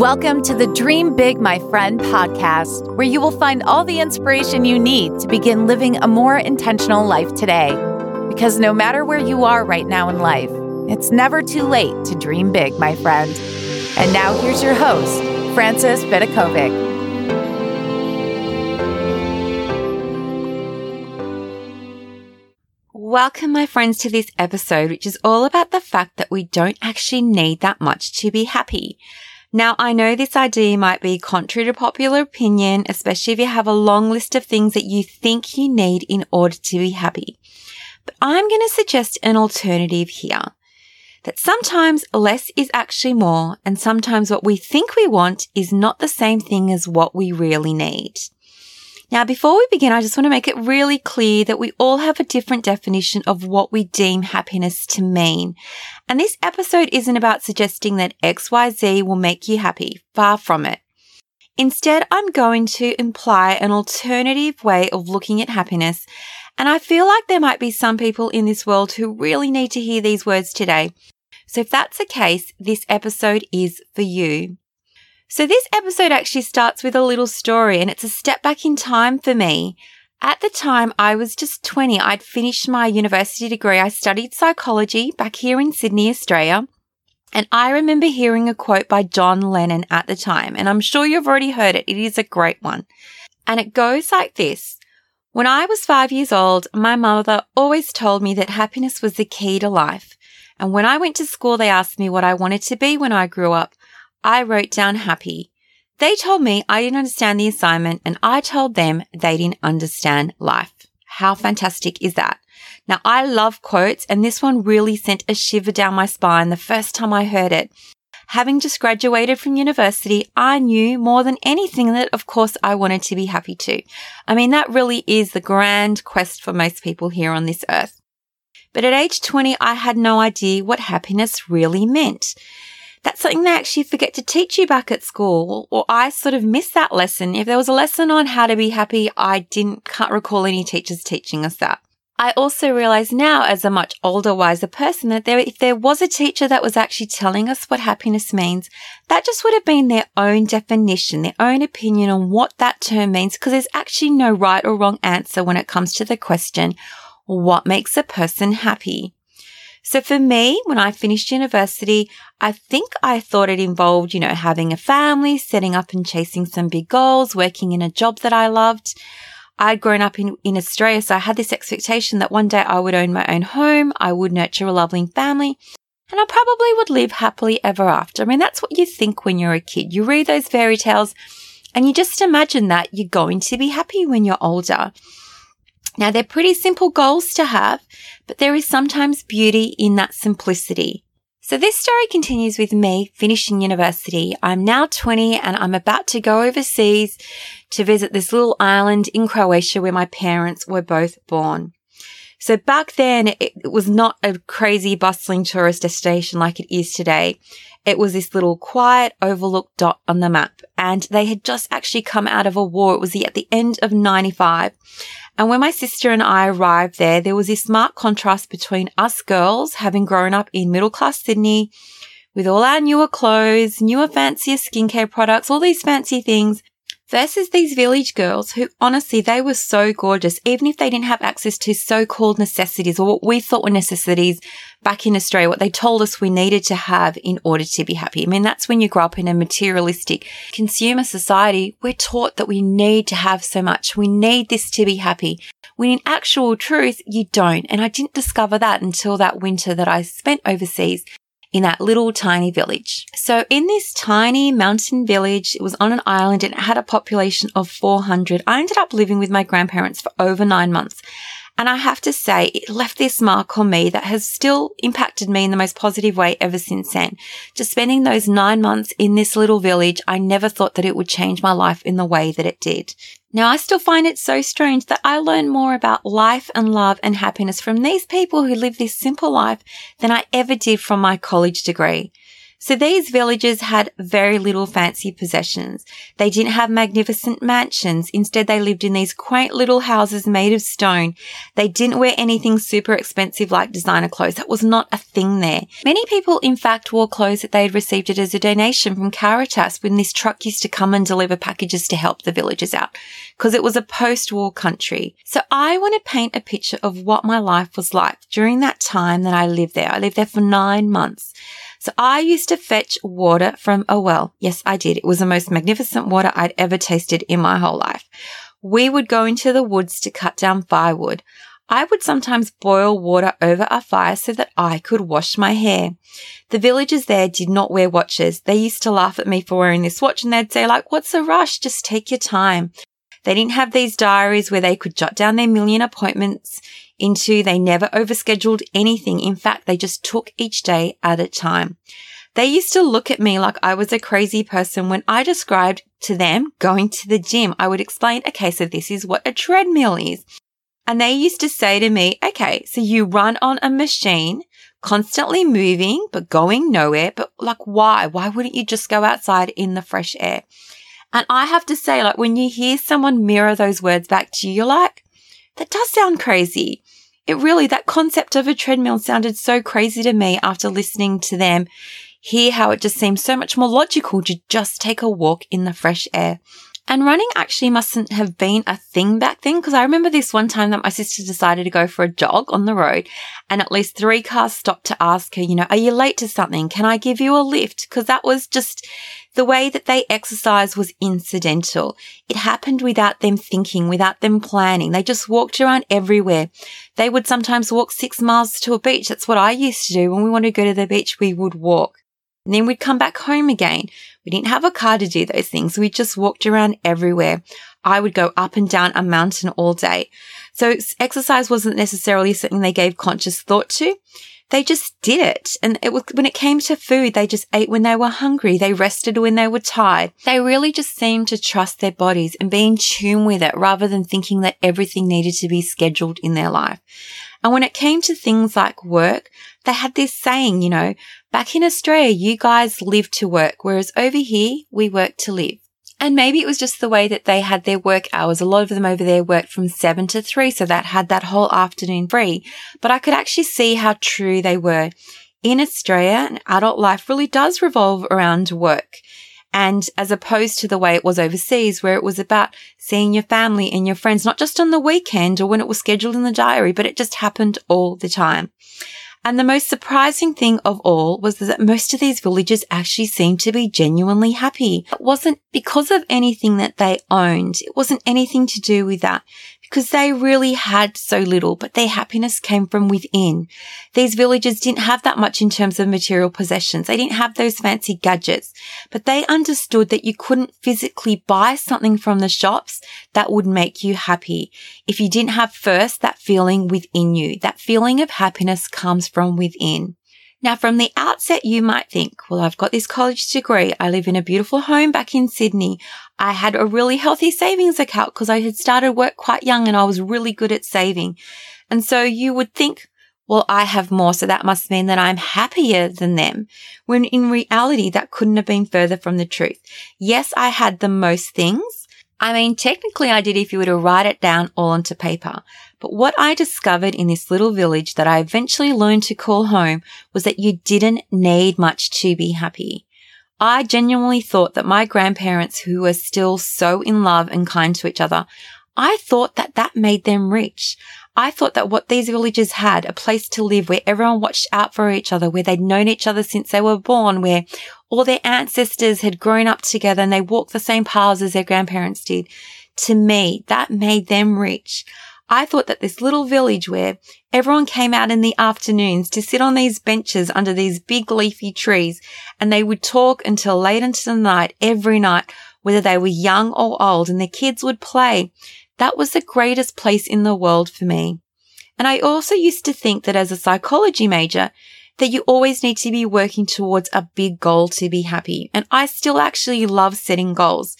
Welcome to the Dream Big, My Friend podcast, where you will find all the inspiration you need to begin living a more intentional life today. Because no matter where you are right now in life, it's never too late to dream big, my friend. And now here's your host, Frances Vidakovic. Welcome, my friends, to this episode, which is all about the fact that we don't actually need that much to be happy. Now, I know this idea might be contrary to popular opinion, especially if you have a long list of things that you think you need in order to be happy. But I'm going to suggest an alternative here. That sometimes less is actually more, and sometimes what we think we want is not the same thing as what we really need. Now, before we begin, I just want to make it really clear that we all have a different definition of what we deem happiness to mean. And this episode isn't about suggesting that XYZ will make you happy. Far from it. Instead, I'm going to imply an alternative way of looking at happiness. And I feel like there might be some people in this world who really need to hear these words today. So if that's the case, this episode is for you. So this episode actually starts with a little story and it's a step back in time for me. At the time, I was just 20. I'd finished my university degree. I studied psychology back here in Sydney, Australia. And I remember hearing a quote by John Lennon at the time, and I'm sure you've already heard it. It is a great one. And it goes like this. When I was five years old, my mother always told me that happiness was the key to life. And when I went to school, they asked me what I wanted to be when I grew up. I wrote down happy. They told me I didn't understand the assignment and I told them they didn't understand life. How fantastic is that? Now I love quotes and this one really sent a shiver down my spine the first time I heard it. Having just graduated from university, I knew more than anything that of course I wanted to be happy too. I mean, that really is the grand quest for most people here on this earth. But at age 20, I had no idea what happiness really meant. That's something they actually forget to teach you back at school, or I sort of missed that lesson. If there was a lesson on how to be happy, I didn't, can't recall any teachers teaching us that. I also realize now as a much older, wiser person that there, if there was a teacher that was actually telling us what happiness means, that just would have been their own definition, their own opinion on what that term means, because there's actually no right or wrong answer when it comes to the question, what makes a person happy? So for me, when I finished university, I think I thought it involved, you know, having a family, setting up and chasing some big goals, working in a job that I loved. I'd grown up in, in Australia, so I had this expectation that one day I would own my own home, I would nurture a loving family, and I probably would live happily ever after. I mean, that's what you think when you're a kid. You read those fairy tales and you just imagine that you're going to be happy when you're older. Now they're pretty simple goals to have, but there is sometimes beauty in that simplicity. So this story continues with me finishing university. I'm now 20 and I'm about to go overseas to visit this little island in Croatia where my parents were both born. So back then it, was not a crazy bustling tourist destination like it is today. It was this little quiet overlooked dot on the map and they had just actually come out of a war. It was at the end of 95 and when my sister and I arrived there, there was this marked contrast between us girls having grown up in middle class Sydney with all our newer clothes, newer fancier skincare products, all these fancy things versus these village girls who honestly, they were so gorgeous, even if they didn't have access to so-called necessities or what we thought were necessities back in Australia, what they told us we needed to have in order to be happy. I mean, that's when you grow up in a materialistic consumer society. We're taught that we need to have so much. We need this to be happy. When in actual truth, you don't. And I didn't discover that until that winter that I spent overseas in that little tiny village. So in this tiny mountain village, it was on an island and it had a population of 400. I ended up living with my grandparents for over nine months. And I have to say, it left this mark on me that has still impacted me in the most positive way ever since then. Just spending those nine months in this little village, I never thought that it would change my life in the way that it did. Now, I still find it so strange that I learn more about life and love and happiness from these people who live this simple life than I ever did from my college degree. So these villagers had very little fancy possessions. They didn't have magnificent mansions. Instead, they lived in these quaint little houses made of stone. They didn't wear anything super expensive like designer clothes. That was not a thing there. Many people, in fact, wore clothes that they had received it as a donation from Caritas when this truck used to come and deliver packages to help the villagers out because it was a post-war country. So I want to paint a picture of what my life was like during that time that I lived there. I lived there for nine months. So I used to fetch water from a well. Yes, I did. It was the most magnificent water I'd ever tasted in my whole life. We would go into the woods to cut down firewood. I would sometimes boil water over a fire so that I could wash my hair. The villagers there did not wear watches. They used to laugh at me for wearing this watch and they'd say like, what's the rush? Just take your time. They didn't have these diaries where they could jot down their million appointments into. They never overscheduled anything. In fact, they just took each day at a time. They used to look at me like I was a crazy person when I described to them going to the gym. I would explain, okay, so this is what a treadmill is. And they used to say to me, okay, so you run on a machine, constantly moving, but going nowhere. But like, why? Why wouldn't you just go outside in the fresh air? And I have to say, like, when you hear someone mirror those words back to you, you're like, that does sound crazy. It really, that concept of a treadmill sounded so crazy to me after listening to them hear how it just seems so much more logical to just take a walk in the fresh air. And running actually mustn't have been a thing back then because I remember this one time that my sister decided to go for a jog on the road and at least three cars stopped to ask her, you know, are you late to something? Can I give you a lift? Because that was just the way that they exercised was incidental. It happened without them thinking, without them planning. They just walked around everywhere. They would sometimes walk six miles to a beach. That's what I used to do. When we wanted to go to the beach, we would walk. And then we'd come back home again. We didn't have a car to do those things. We just walked around everywhere. I would go up and down a mountain all day. So exercise wasn't necessarily something they gave conscious thought to. They just did it. And it was, when it came to food, they just ate when they were hungry. They rested when they were tired. They really just seemed to trust their bodies and be in tune with it rather than thinking that everything needed to be scheduled in their life. And when it came to things like work, they had this saying, you know, back in Australia, you guys live to work, whereas over here, we work to live. And maybe it was just the way that they had their work hours. A lot of them over there worked from seven to three. So that had that whole afternoon free. But I could actually see how true they were. In Australia, adult life really does revolve around work. And as opposed to the way it was overseas, where it was about seeing your family and your friends, not just on the weekend or when it was scheduled in the diary, but it just happened all the time. And the most surprising thing of all was that most of these villagers actually seemed to be genuinely happy. It wasn't because of anything that they owned. It wasn't anything to do with that because they really had so little, but their happiness came from within. These villagers didn't have that much in terms of material possessions. They didn't have those fancy gadgets, but they understood that you couldn't physically buy something from the shops that would make you happy. If you didn't have first that feeling within you, that feeling of happiness comes from within. Now, from the outset, you might think, well, I've got this college degree. I live in a beautiful home back in Sydney. I had a really healthy savings account because I had started work quite young and I was really good at saving. And so you would think, well, I have more, so that must mean that I'm happier than them. When in reality, that couldn't have been further from the truth. Yes, I had the most things, I mean, technically I did if you were to write it down all onto paper. But what I discovered in this little village that I eventually learned to call home was that you didn't need much to be happy. I genuinely thought that my grandparents who were still so in love and kind to each other, I thought that that made them rich. I thought that what these villages had, a place to live where everyone watched out for each other, where they'd known each other since they were born, where all their ancestors had grown up together and they walked the same paths as their grandparents did. To me, that made them rich. I thought that this little village where everyone came out in the afternoons to sit on these benches under these big leafy trees and they would talk until late into the night every night, whether they were young or old and their kids would play. That was the greatest place in the world for me. And I also used to think that as a psychology major, that you always need to be working towards a big goal to be happy. And I still actually love setting goals.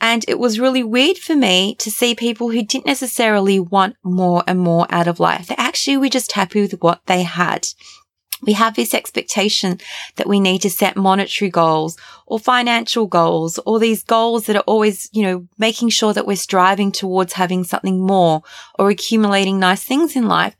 And it was really weird for me to see people who didn't necessarily want more and more out of life. They actually were just happy with what they had. we have this expectation that we need to set monetary goals or financial goals or these goals that are always, you know, making sure that we're striving towards having something more or accumulating nice things in life.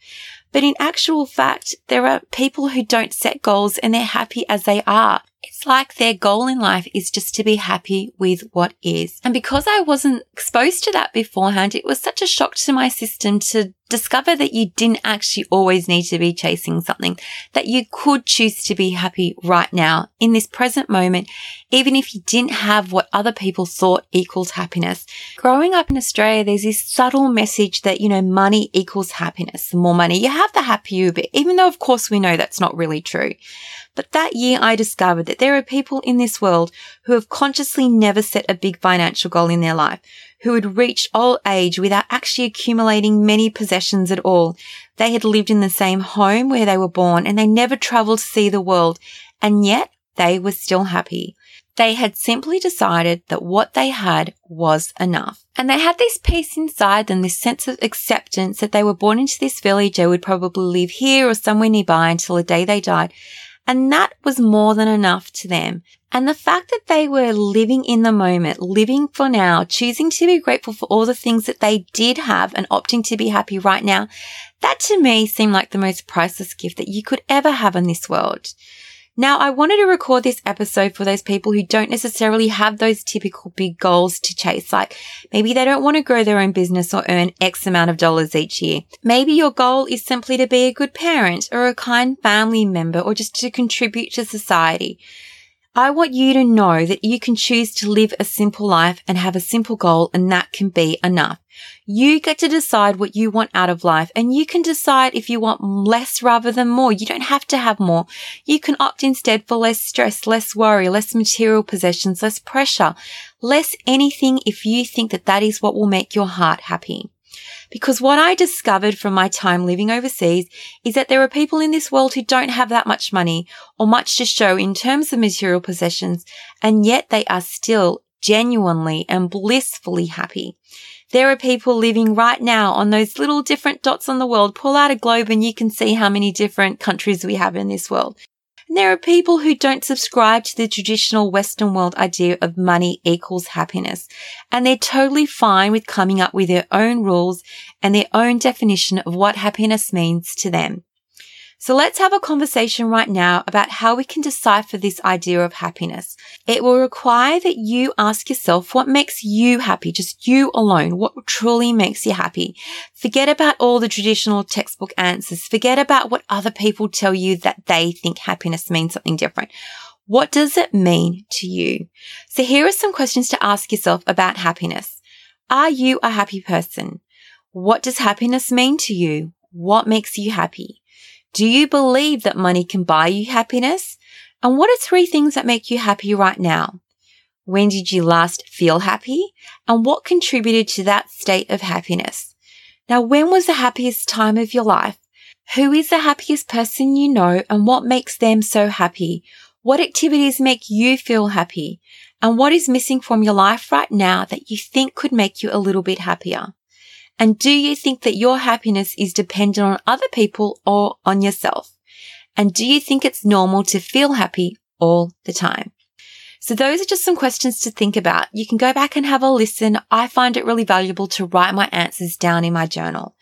But in actual fact, there are people who don't set goals and they're happy as they are. It's like their goal in life is just to be happy with what is. And because I wasn't exposed to that beforehand, it was such a shock to my system to discover that you didn't actually always need to be chasing something, that you could choose to be happy right now in this present moment, even if you didn't have what other people thought equals happiness. Growing up in Australia, there's this subtle message that, you know, money equals happiness. The more money you have, the happier you be, even though of course we know that's not really true. But that year I discovered that there are people in this world who have consciously never set a big financial goal in their life, who had reached old age without actually accumulating many possessions at all. They had lived in the same home where they were born and they never traveled to see the world. And yet they were still happy. They had simply decided that what they had was enough. And they had this peace inside them, this sense of acceptance that they were born into this village. They would probably live here or somewhere nearby until the day they died. And that was more than enough to them. And the fact that they were living in the moment, living for now, choosing to be grateful for all the things that they did have and opting to be happy right now, that to me seemed like the most priceless gift that you could ever have in this world. Now, I wanted to record this episode for those people who don't necessarily have those typical big goals to chase. Like maybe they don't want to grow their own business or earn X amount of dollars each year. Maybe your goal is simply to be a good parent or a kind family member or just to contribute to society. I want you to know that you can choose to live a simple life and have a simple goal and that can be enough. You get to decide what you want out of life and you can decide if you want less rather than more. You don't have to have more. You can opt instead for less stress, less worry, less material possessions, less pressure, less anything if you think that that is what will make your heart happy. Because what I discovered from my time living overseas is that there are people in this world who don't have that much money or much to show in terms of material possessions, and yet they are still genuinely and blissfully happy. There are people living right now on those little different dots on the world. Pull out a globe and you can see how many different countries we have in this world. And there are people who don't subscribe to the traditional Western world idea of money equals happiness. And they're totally fine with coming up with their own rules and their own definition of what happiness means to them. So let's have a conversation right now about how we can decipher this idea of happiness. It will require that you ask yourself what makes you happy, just you alone, what truly makes you happy. Forget about all the traditional textbook answers. Forget about what other people tell you that they think happiness means something different. What does it mean to you? So here are some questions to ask yourself about happiness. Are you a happy person? What does happiness mean to you? What makes you happy? Do you believe that money can buy you happiness? And what are three things that make you happy right now? When did you last feel happy? And what contributed to that state of happiness? Now, when was the happiest time of your life? Who is the happiest person you know and what makes them so happy? What activities make you feel happy? And what is missing from your life right now that you think could make you a little bit happier? And do you think that your happiness is dependent on other people or on yourself? And do you think it's normal to feel happy all the time? So those are just some questions to think about. You can go back and have a listen. I find it really valuable to write my answers down in my journal.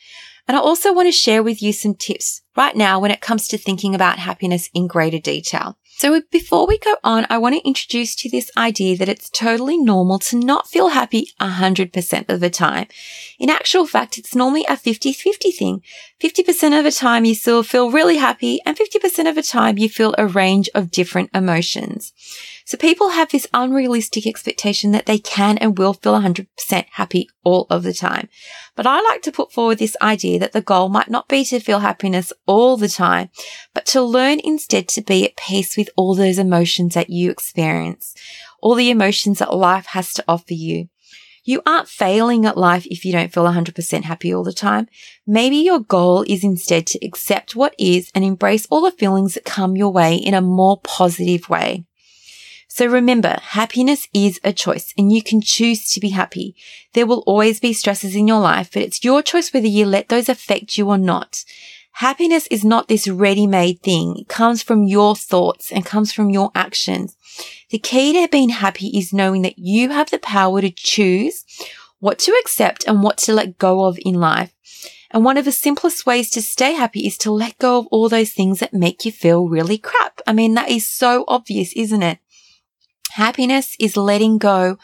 And I also want to share with you some tips right now when it comes to thinking about happiness in greater detail. So before we go on, I want to introduce to this idea that it's totally normal to not feel happy 100% of the time. In actual fact, it's normally a 50-50 thing. 50% of the time you still feel really happy and 50% of the time you feel a range of different emotions. So people have this unrealistic expectation that they can and will feel 100% happy all of the time. But I like to put forward this idea that the goal might not be to feel happiness all the time, but to learn instead to be at peace with all those emotions that you experience, all the emotions that life has to offer you. You aren't failing at life if you don't feel 100% happy all the time. Maybe your goal is instead to accept what is and embrace all the feelings that come your way in a more positive way. So remember, happiness is a choice and you can choose to be happy. There will always be stresses in your life, but it's your choice whether you let those affect you or not. Happiness is not this ready-made thing. It comes from your thoughts and comes from your actions. The key to being happy is knowing that you have the power to choose what to accept and what to let go of in life. And one of the simplest ways to stay happy is to let go of all those things that make you feel really crap. I mean, that is so obvious, isn't it? Happiness is letting go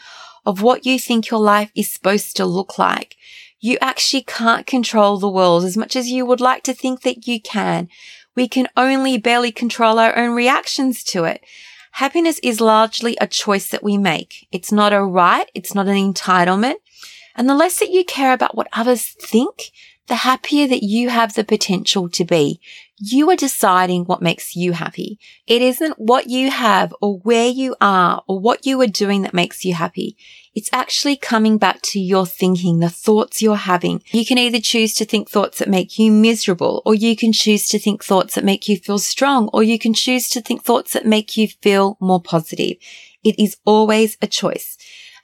of what you think your life is supposed to look like. You actually can't control the world as much as you would like to think that you can. We can only barely control our own reactions to it. Happiness is largely a choice that we make. It's not a right. It's not an entitlement. And the less that you care about what others think, the happier that you have the potential to be. You are deciding what makes you happy. It isn't what you have or where you are or what you are doing that makes you happy. It's actually coming back to your thinking, the thoughts you're having. You can either choose to think thoughts that make you miserable, or you can choose to think thoughts that make you feel strong, or you can choose to think thoughts that make you feel more positive. It is always a choice.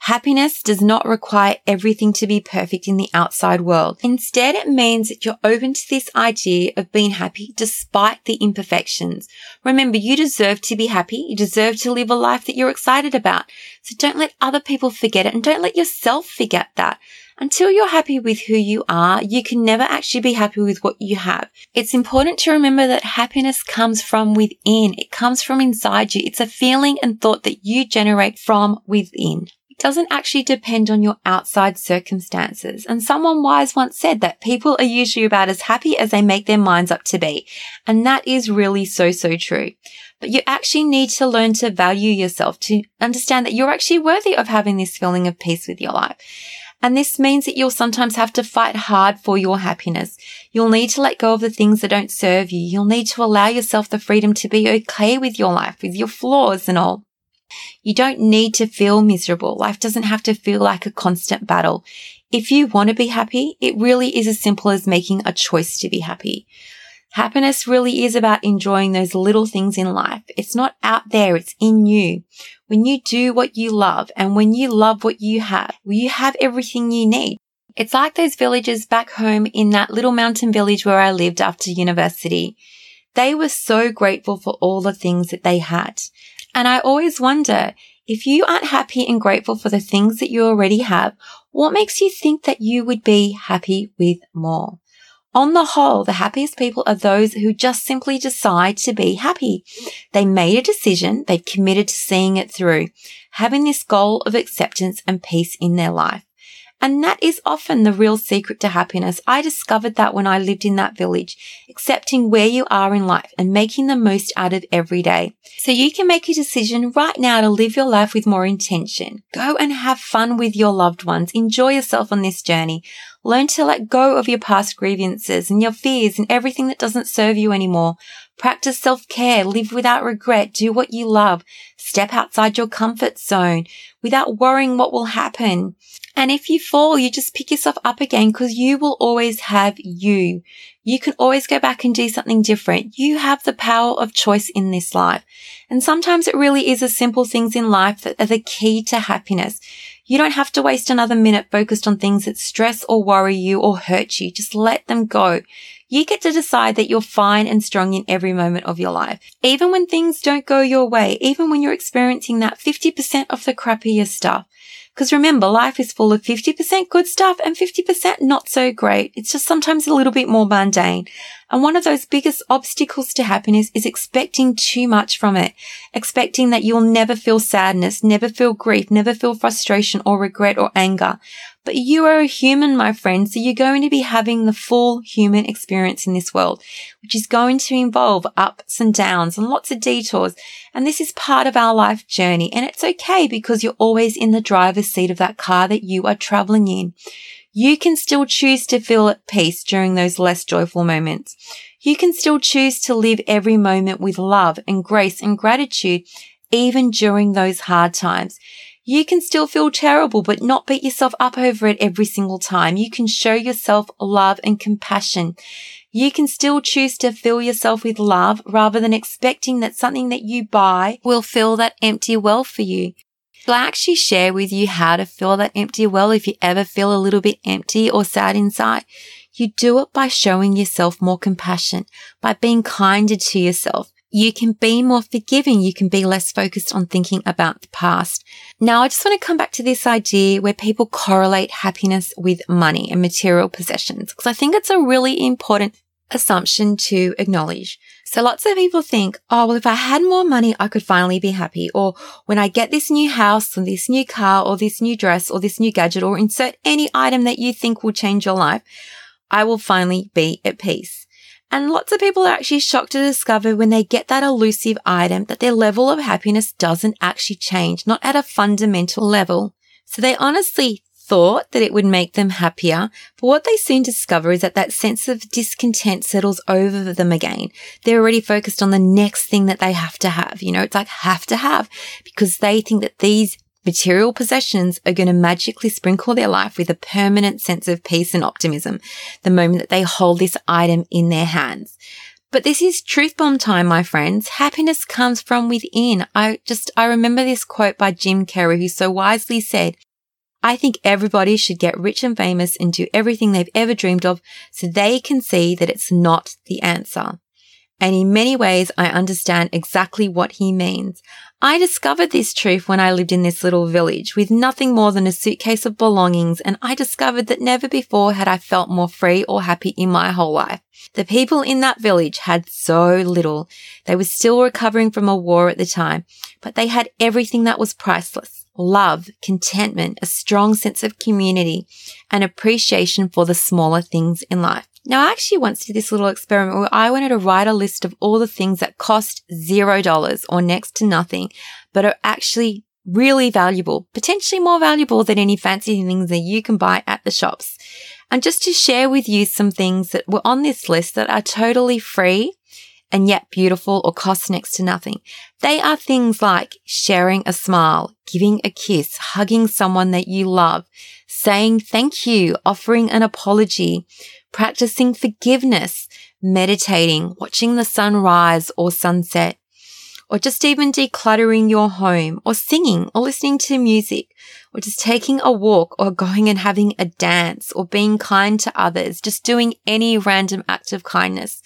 Happiness does not require everything to be perfect in the outside world. Instead, it means that you're open to this idea of being happy despite the imperfections. Remember, you deserve to be happy. You deserve to live a life that you're excited about. So don't let other people forget it and don't let yourself forget that. Until you're happy with who you are, you can never actually be happy with what you have. It's important to remember that happiness comes from within. It comes from inside you. It's a feeling and thought that you generate from within doesn't actually depend on your outside circumstances. And someone wise once said that people are usually about as happy as they make their minds up to be. And that is really so, so true. But you actually need to learn to value yourself to understand that you're actually worthy of having this feeling of peace with your life. And this means that you'll sometimes have to fight hard for your happiness. You'll need to let go of the things that don't serve you. You'll need to allow yourself the freedom to be okay with your life, with your flaws and all. You don't need to feel miserable. Life doesn't have to feel like a constant battle. If you want to be happy, it really is as simple as making a choice to be happy. Happiness really is about enjoying those little things in life. It's not out there. It's in you. When you do what you love and when you love what you have, you have everything you need. It's like those villagers back home in that little mountain village where I lived after university. They were so grateful for all the things that they had. And I always wonder if you aren't happy and grateful for the things that you already have, what makes you think that you would be happy with more? On the whole, the happiest people are those who just simply decide to be happy. They made a decision. They've committed to seeing it through, having this goal of acceptance and peace in their life. And that is often the real secret to happiness. I discovered that when I lived in that village, accepting where you are in life and making the most out of every day. So you can make a decision right now to live your life with more intention. Go and have fun with your loved ones. Enjoy yourself on this journey. Learn to let go of your past grievances and your fears and everything that doesn't serve you anymore. Practice self-care, live without regret, do what you love, step outside your comfort zone without worrying what will happen. And if you fall, you just pick yourself up again because you will always have you. You can always go back and do something different. You have the power of choice in this life. And sometimes it really is the simple things in life that are the key to happiness. You don't have to waste another minute focused on things that stress or worry you or hurt you. Just let them go. You get to decide that you're fine and strong in every moment of your life. Even when things don't go your way, even when you're experiencing that 50% of the crappier stuff. Because remember, life is full of 50% good stuff and 50% not so great. It's just sometimes a little bit more mundane. And one of those biggest obstacles to happiness is expecting too much from it. Expecting that you'll never feel sadness, never feel grief, never feel frustration or regret or anger. But you are a human, my friend, so you're going to be having the full human experience in this world, which is going to involve ups and downs and lots of detours. And this is part of our life journey. And it's okay because you're always in the driver's seat of that car that you are traveling in. You can still choose to feel at peace during those less joyful moments. You can still choose to live every moment with love and grace and gratitude, even during those hard times. You can still feel terrible, but not beat yourself up over it every single time. You can show yourself love and compassion. You can still choose to fill yourself with love rather than expecting that something that you buy will fill that empty well for you. I'll actually share with you how to fill that empty well if you ever feel a little bit empty or sad inside. You do it by showing yourself more compassion, by being kinder to yourself. You can be more forgiving. You can be less focused on thinking about the past. Now, I just want to come back to this idea where people correlate happiness with money and material possessions, because I think it's a really important assumption to acknowledge. So lots of people think, oh, well, if I had more money, I could finally be happy. Or when I get this new house or this new car or this new dress or this new gadget or insert any item that you think will change your life, I will finally be at peace. And lots of people are actually shocked to discover when they get that elusive item that their level of happiness doesn't actually change, not at a fundamental level. So they honestly thought that it would make them happier, but what they soon discover is that that sense of discontent settles over them again. They're already focused on the next thing that they have to have. You know, it's like have to have because they think that these material possessions are going to magically sprinkle their life with a permanent sense of peace and optimism the moment that they hold this item in their hands. But this is truth bomb time, my friends. Happiness comes from within. I just, I remember this quote by Jim Carrey, who so wisely said, I think everybody should get rich and famous and do everything they've ever dreamed of so they can see that it's not the answer. And in many ways, I understand exactly what he means. I discovered this truth when I lived in this little village with nothing more than a suitcase of belongings, and I discovered that never before had I felt more free or happy in my whole life. The people in that village had so little. They were still recovering from a war at the time, but they had everything that was priceless. Love, contentment, a strong sense of community, and appreciation for the smaller things in life. Now, I actually once did this little experiment where I wanted to write a list of all the things that cost zero dollars or next to nothing, but are actually really valuable, potentially more valuable than any fancy things that you can buy at the shops. And just to share with you some things that were on this list that are totally free and yet beautiful or cost next to nothing. They are things like sharing a smile, giving a kiss, hugging someone that you love, saying thank you, offering an apology, practicing forgiveness, meditating, watching the sunrise or sunset, or just even decluttering your home or singing or listening to music or just taking a walk or going and having a dance or being kind to others, just doing any random act of kindness,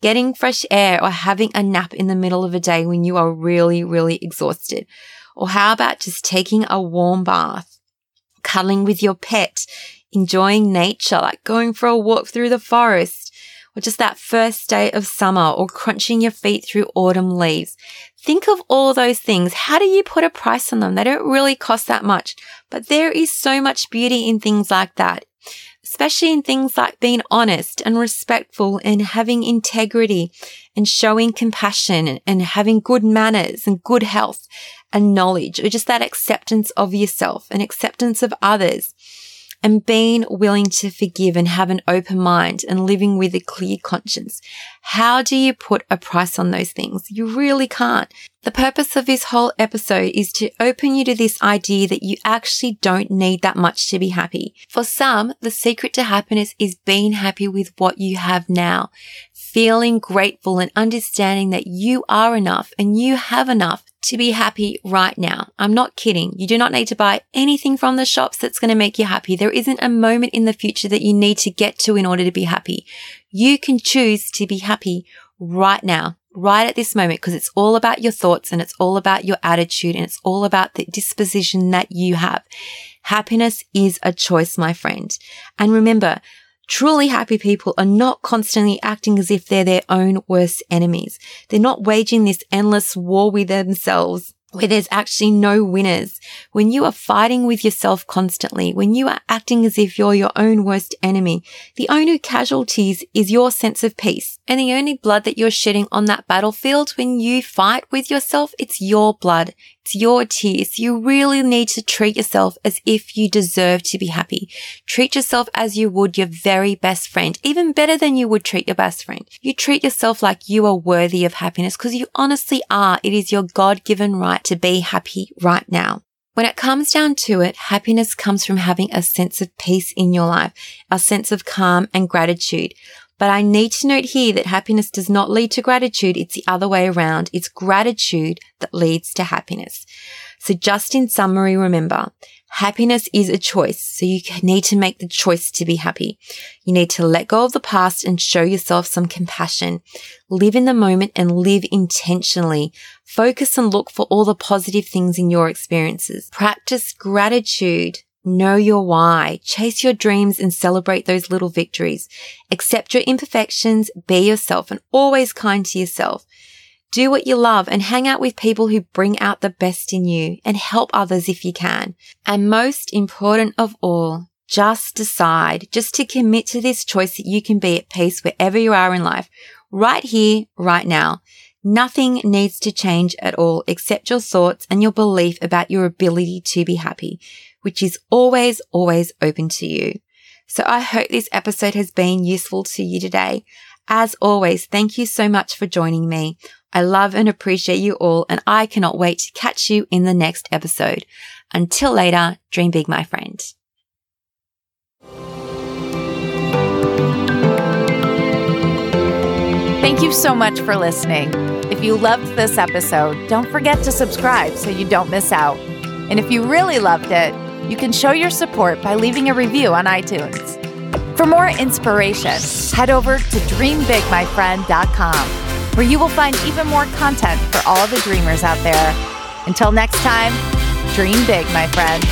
getting fresh air or having a nap in the middle of a day when you are really, really exhausted. Or how about just taking a warm bath, cuddling with your pet, enjoying nature, like going for a walk through the forest, or just that first day of summer, or crunching your feet through autumn leaves. Think of all those things. How do you put a price on them? They don't really cost that much, but there is so much beauty in things like that especially in things like being honest and respectful and having integrity and showing compassion and, having good manners and good health and knowledge or just that acceptance of yourself and acceptance of others and being willing to forgive and have an open mind and living with a clear conscience. How do you put a price on those things? You really can't. The purpose of this whole episode is to open you to this idea that you actually don't need that much to be happy. For some, the secret to happiness is being happy with what you have now, feeling grateful and understanding that you are enough and you have enough to be happy right now. I'm not kidding. You do not need to buy anything from the shops that's going to make you happy. There isn't a moment in the future that you need to get to in order to be happy. You can choose to be happy right now, right at this moment, because it's all about your thoughts and it's all about your attitude and it's all about the disposition that you have. Happiness is a choice, my friend. And remember, Truly happy people are not constantly acting as if they're their own worst enemies. They're not waging this endless war with themselves where there's actually no winners. When you are fighting with yourself constantly, when you are acting as if you're your own worst enemy, the only casualties is your sense of peace. And the only blood that you're shedding on that battlefield when you fight with yourself, it's your blood. It's your tears. You really need to treat yourself as if you deserve to be happy. Treat yourself as you would your very best friend, even better than you would treat your best friend. You treat yourself like you are worthy of happiness because you honestly are. It is your God-given right to be happy right now. When it comes down to it, happiness comes from having a sense of peace in your life, a sense of calm and gratitude. But I need to note here that happiness does not lead to gratitude. It's the other way around. It's gratitude that leads to happiness. So just in summary, remember, happiness is a choice. So you need to make the choice to be happy. You need to let go of the past and show yourself some compassion. Live in the moment and live intentionally. Focus and look for all the positive things in your experiences. Practice gratitude. Know your why. Chase your dreams and celebrate those little victories. Accept your imperfections. Be yourself and always kind to yourself. Do what you love and hang out with people who bring out the best in you and help others if you can. And most important of all, just decide, just to commit to this choice that you can be at peace wherever you are in life, right here, right now. Nothing needs to change at all except your thoughts and your belief about your ability to be happy, which is always, always open to you. So I hope this episode has been useful to you today. As always, thank you so much for joining me. I love and appreciate you all, and I cannot wait to catch you in the next episode. Until later, dream big, my friend. Thank you so much for listening. If you loved this episode, don't forget to subscribe so you don't miss out. And if you really loved it, you can show your support by leaving a review on iTunes. For more inspiration, head over to dreambigmyfriend.com, where you will find even more content for all the dreamers out there. Until next time, dream big, my friend.